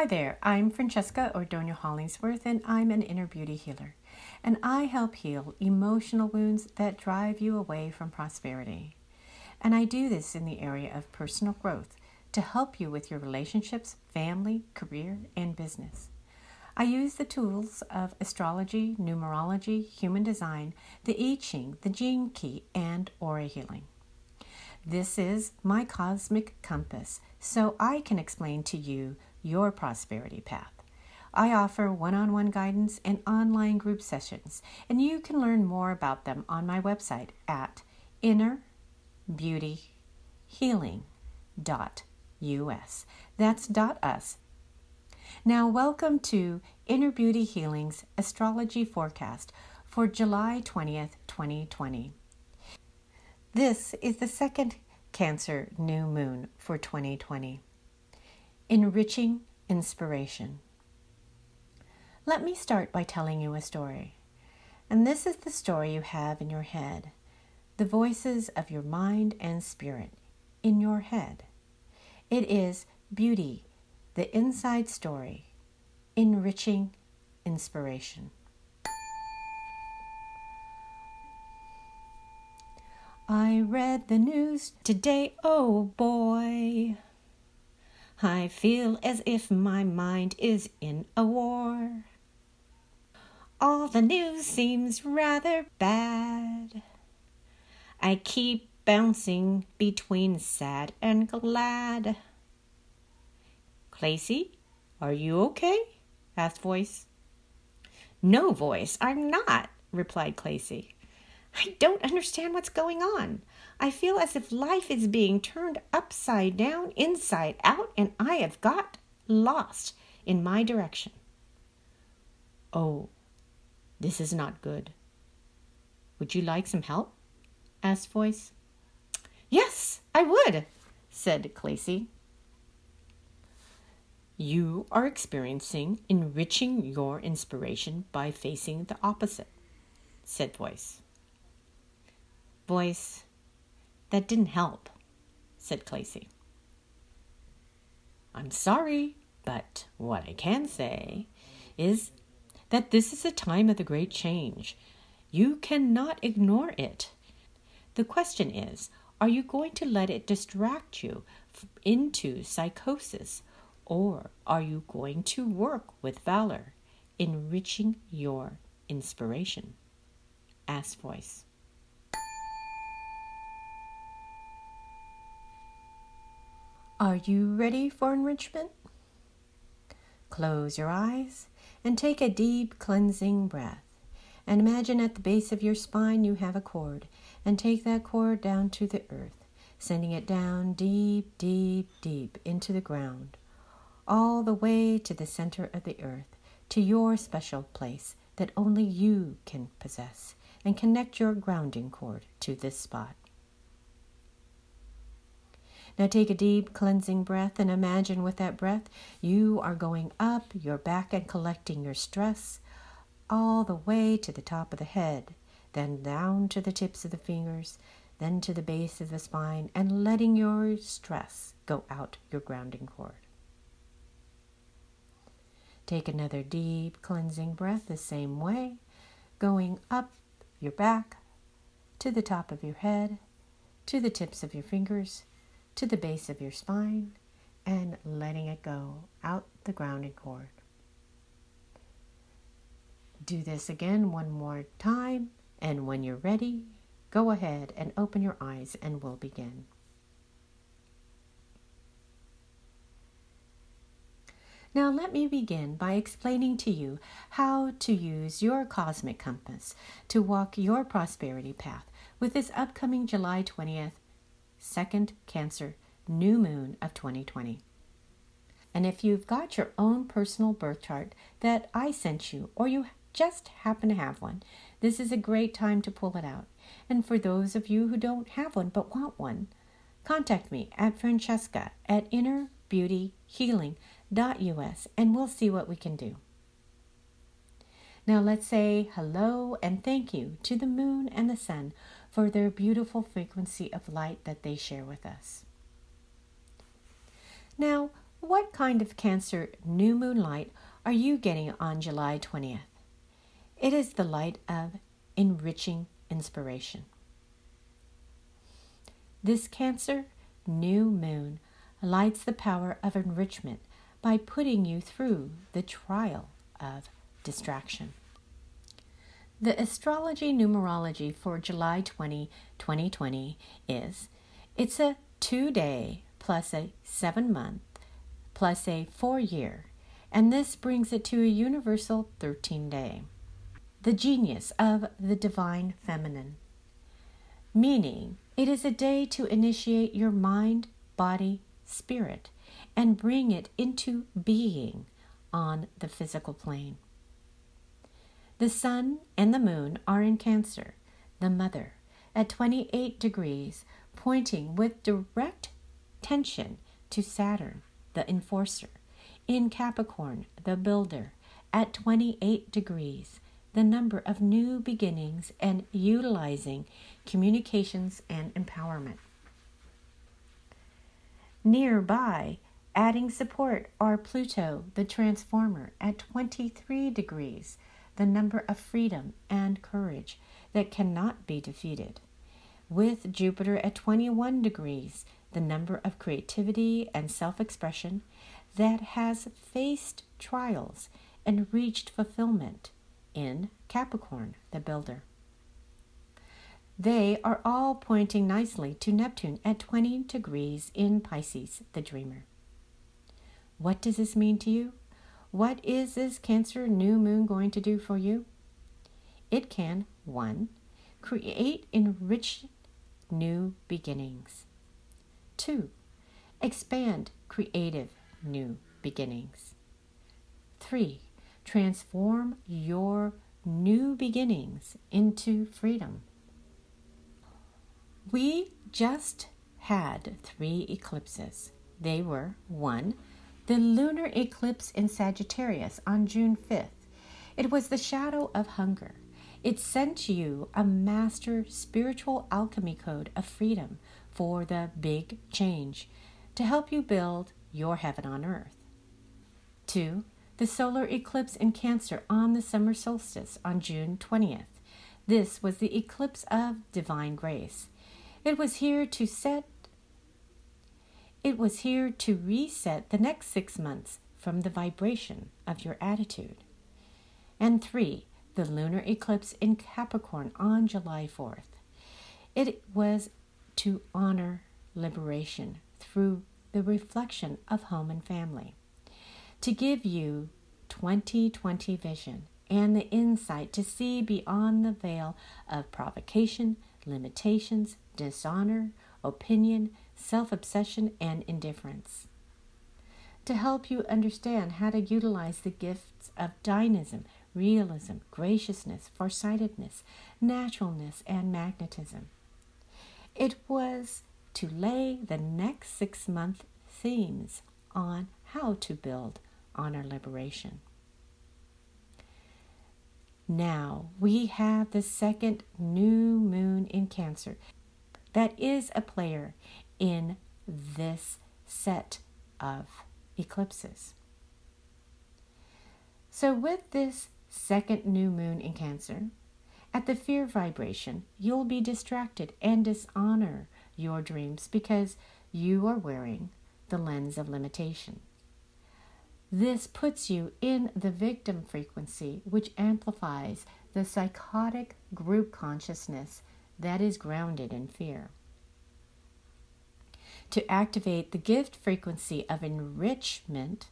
Hi there, I'm Francesca Ordonio Hollingsworth, and I'm an inner beauty healer. And I help heal emotional wounds that drive you away from prosperity. And I do this in the area of personal growth to help you with your relationships, family, career, and business. I use the tools of astrology, numerology, human design, the I Ching, the Gene Key, and Aura Healing. This is my cosmic compass, so I can explain to you your prosperity path. I offer one on one guidance and online group sessions, and you can learn more about them on my website at innerbeautyhealing.us. That's dot us. Now, welcome to Inner Beauty Healing's astrology forecast for July 20th, 2020. This is the second Cancer new moon for 2020. Enriching inspiration. Let me start by telling you a story. And this is the story you have in your head, the voices of your mind and spirit in your head. It is beauty, the inside story, enriching inspiration. I read the news today, oh boy. I feel as if my mind is in a war. All the news seems rather bad. I keep bouncing between sad and glad. Clacy, are you okay? asked Voice. No, Voice, I'm not, replied Clacy. I don't understand what's going on. I feel as if life is being turned upside down, inside out, and I have got lost in my direction. Oh, this is not good. Would you like some help? asked Voice. Yes, I would, said Clacy. You are experiencing enriching your inspiration by facing the opposite, said Voice. Voice, that didn't help, said Clacy. I'm sorry, but what I can say is that this is a time of the great change. You cannot ignore it. The question is are you going to let it distract you into psychosis, or are you going to work with valor, enriching your inspiration? Ask voice. Are you ready for enrichment? Close your eyes and take a deep cleansing breath. And imagine at the base of your spine you have a cord, and take that cord down to the earth, sending it down deep, deep, deep into the ground, all the way to the center of the earth, to your special place that only you can possess, and connect your grounding cord to this spot. Now take a deep cleansing breath and imagine with that breath you are going up your back and collecting your stress all the way to the top of the head, then down to the tips of the fingers, then to the base of the spine, and letting your stress go out your grounding cord. Take another deep cleansing breath the same way, going up your back to the top of your head, to the tips of your fingers, to the base of your spine and letting it go out the grounding cord. Do this again one more time, and when you're ready, go ahead and open your eyes and we'll begin. Now, let me begin by explaining to you how to use your cosmic compass to walk your prosperity path with this upcoming July 20th second Cancer new moon of 2020. And if you've got your own personal birth chart that I sent you, or you just happen to have one, this is a great time to pull it out. And for those of you who don't have one but want one, contact me at Francesca at innerbeautyhealing.us and we'll see what we can do. Now let's say hello and thank you to the moon and the sun for their beautiful frequency of light that they share with us. Now, What kind of Cancer new moonlight are you getting on July 20th? It is the light of enriching inspiration. This Cancer new moon lights the power of enrichment by putting you through the trial of distraction. The astrology numerology for July 20, 2020 is it's a two day plus a seven month plus a four year, and this brings it to a universal 13 day. The genius of the divine feminine, meaning it is a day to initiate your mind, body, spirit, and bring it into being on the physical plane. The sun and the moon are in Cancer, the mother, at 28 degrees, pointing with direct tension to Saturn, the enforcer, in Capricorn, the builder, at 28 degrees, the number of new beginnings and utilizing communications and empowerment. Nearby, adding support are Pluto, the transformer, at 23 degrees, the number of freedom and courage that cannot be defeated. With Jupiter at 21 degrees, the number of creativity and self expression that has faced trials and reached fulfillment in Capricorn, the builder. They are all pointing nicely to Neptune at 20 degrees in Pisces, the dreamer. What does this mean to you? What is this Cancer new moon going to do for you? It can, one, create enriched new beginnings. Two, expand creative new beginnings. Three, transform your new beginnings into freedom. We just had three eclipses. They were one, the lunar eclipse in Sagittarius on June 5th. It was the shadow of hunger. It sent you a master spiritual alchemy code of freedom for the big change to help you build your heaven on earth. Two, the solar eclipse in Cancer on the summer solstice on June 20th. This was the eclipse of divine grace. It was here to set it was here to reset the next 6 months from the vibration of your attitude. And 3, the lunar eclipse in Capricorn on July 4th. It was to honor liberation through the reflection of home and family to give you 2020 vision and the insight to see beyond the veil of provocation, limitations, dishonor, opinion, self obsession, and indifference. To help you understand how to utilize the gifts of dynamism, realism, graciousness, farsightedness, naturalness, and magnetism. It was to lay the next six month themes on how to build on our liberation. Now we have the second new moon in Cancer that is a player in this set of eclipses. So, with this second new moon in Cancer, at the fear vibration, you'll be distracted and dishonor your dreams because you are wearing the lens of limitation. This puts you in the victim frequency, which amplifies the psychotic group consciousness that is grounded in fear. To activate the gift frequency of enrichment,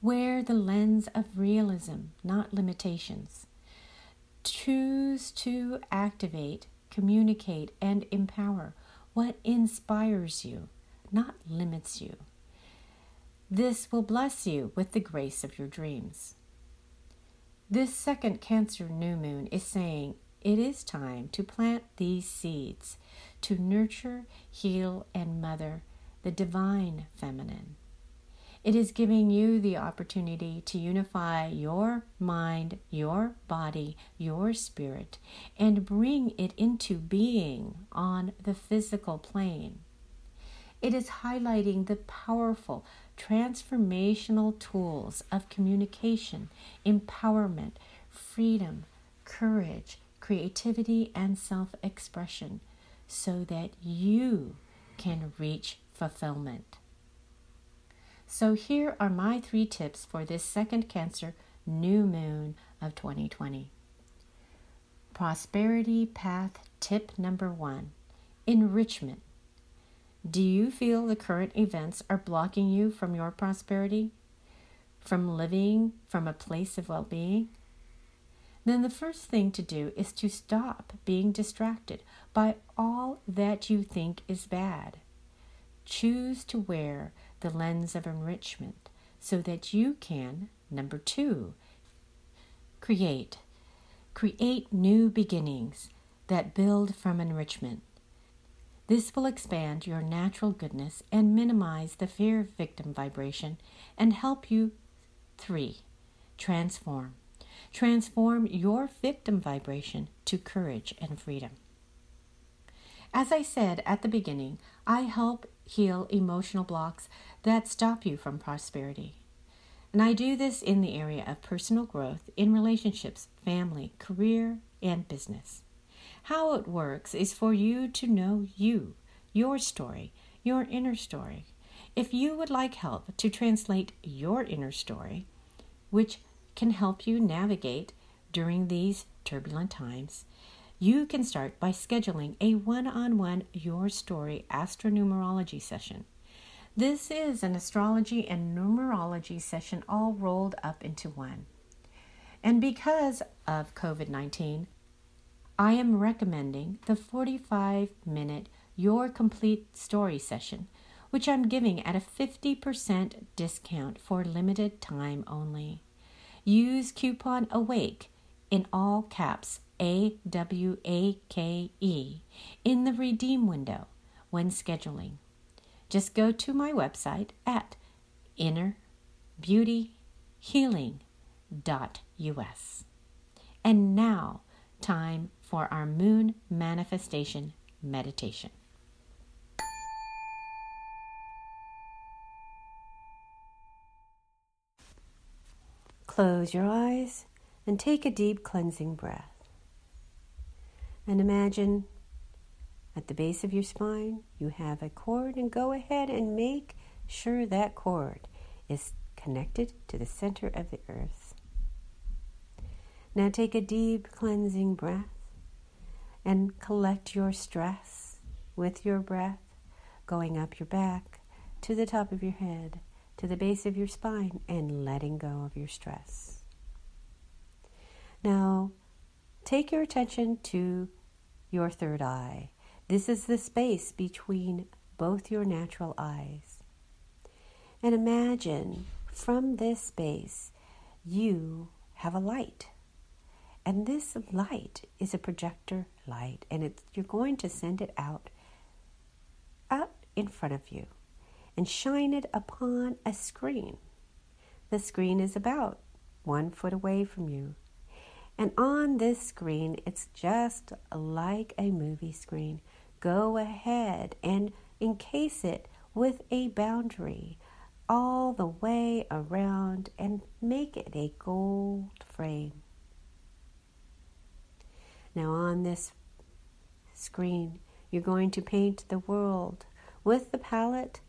wear the lens of realism, not limitations. Choose to activate, communicate, and empower what inspires you, not limits you. This will bless you with the grace of your dreams. This second Cancer new moon is saying it is time to plant these seeds to nurture, heal, and mother the divine feminine. It is giving you the opportunity to unify your mind, your body, your spirit, and bring it into being on the physical plane. It is highlighting the powerful transformational tools of communication, empowerment, freedom, courage, creativity, and self expression so that you can reach fulfillment. So, here are my three tips for this second Cancer new moon of 2020. Prosperity Path Tip number one Enrichment. Do you feel the current events are blocking you from your prosperity? From living from a place of well being? Then the first thing to do is to stop being distracted by all that you think is bad. Choose to wear the lens of enrichment so that you can, number two, create. Create new beginnings that build from enrichment. This will expand your natural goodness and minimize the fear of victim vibration and help you, three, transform. Transform your victim vibration to courage and freedom. As I said at the beginning, I help heal emotional blocks that stop you from prosperity. And I do this in the area of personal growth in relationships, family, career, and business. How it works is for you to know you, your story, your inner story. If you would like help to translate your inner story, which can help you navigate during these turbulent times, you can start by scheduling a one on one Your Story astronumerology session. This is an astrology and numerology session all rolled up into one. And because of COVID 19, I am recommending the 45 minute Your Complete Story session, which I'm giving at a 50% discount for limited time only. Use coupon AWAKE in all caps A W A K E in the redeem window when scheduling just go to my website at innerbeautyhealing.us. And now, time for our moon manifestation meditation. Close your eyes and take a deep cleansing breath. And imagine at the base of your spine, you have a cord, and go ahead and make sure that cord is connected to the center of the earth. Now take a deep cleansing breath and collect your stress with your breath, going up your back to the top of your head, to the base of your spine, and letting go of your stress. Now take your attention to your third eye this is the space between both your natural eyes. And imagine from this space you have a light. And this light is a projector light, and you're going to send it out, out in front of you, and shine it upon a screen. The screen is about one foot away from you. And on this screen, it's just like a movie screen go ahead and encase it with a boundary all the way around and make it a gold frame. Now, on this screen, you're going to paint the world with the palette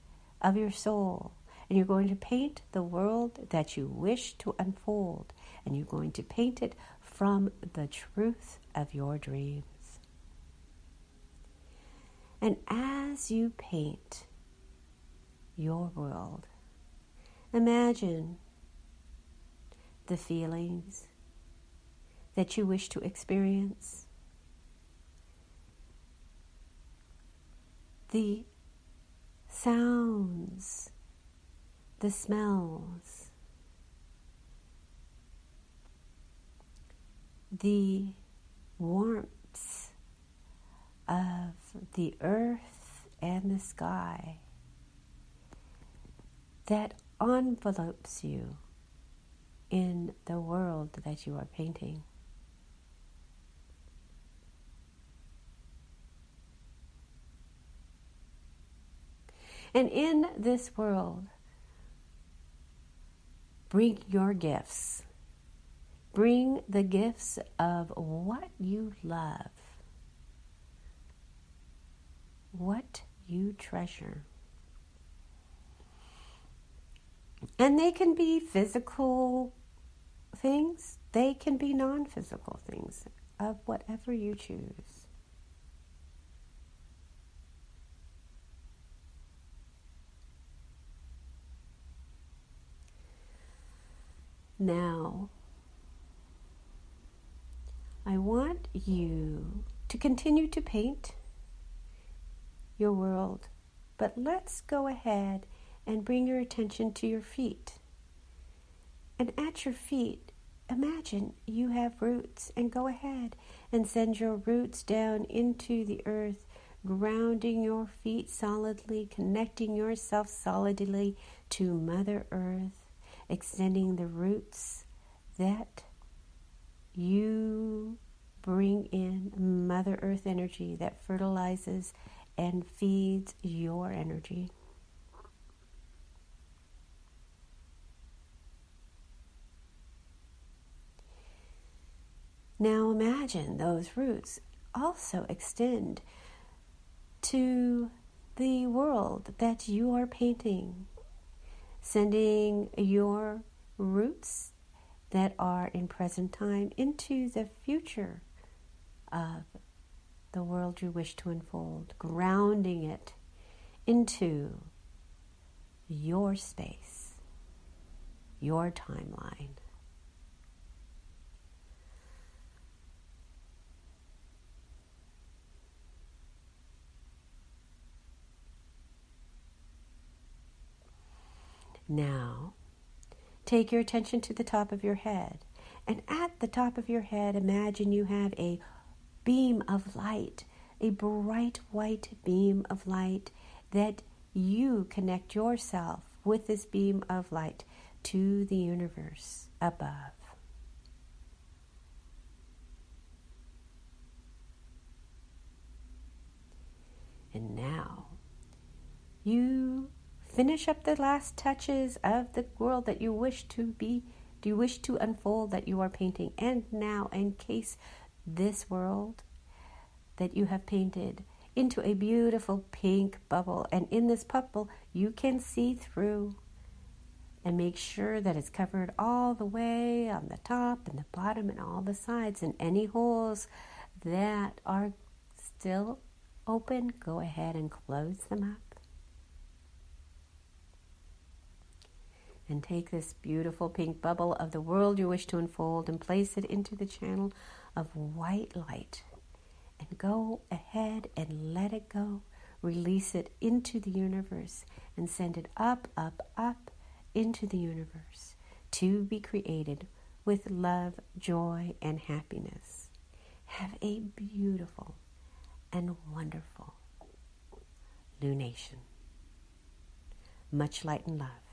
of your soul. And you're going to paint the world that you wish to unfold. And you're going to paint it from the truth of your dreams. And as you paint your world, imagine the feelings that you wish to experience, the sounds, the smells, the warmth of the earth and the sky that envelopes you in the world that you are painting. And in this world, bring your gifts. Bring the gifts of what you love, what you treasure. And they can be physical things, they can be non physical things of whatever you choose. Now, I want you to continue to paint your world, but let's go ahead and bring your attention to your feet. And at your feet, imagine you have roots and go ahead and send your roots down into the earth, grounding your feet solidly, connecting yourself solidly to Mother Earth extending the roots that you bring in Mother Earth energy that fertilizes and feeds your energy. Now imagine those roots also extend to the world that you are painting sending your roots that are in present time into the future of the world you wish to unfold, grounding it into your space, your timeline. Now, take your attention to the top of your head. And at the top of your head, imagine you have a beam of light, a bright white beam of light that you connect yourself with this beam of light to the universe above. And now you Finish up the last touches of the world that you wish to be, do you wish to unfold that you are painting. And now encase this world that you have painted into a beautiful pink bubble. And in this bubble, you can see through and make sure that it's covered all the way on the top and the bottom and all the sides. And any holes that are still open, go ahead and close them up. And take this beautiful pink bubble of the world you wish to unfold and place it into the channel of white light. And go ahead and let it go. Release it into the universe and send it up, up, up into the universe to be created with love, joy, and happiness. Have a beautiful and wonderful lunation. Much light and love.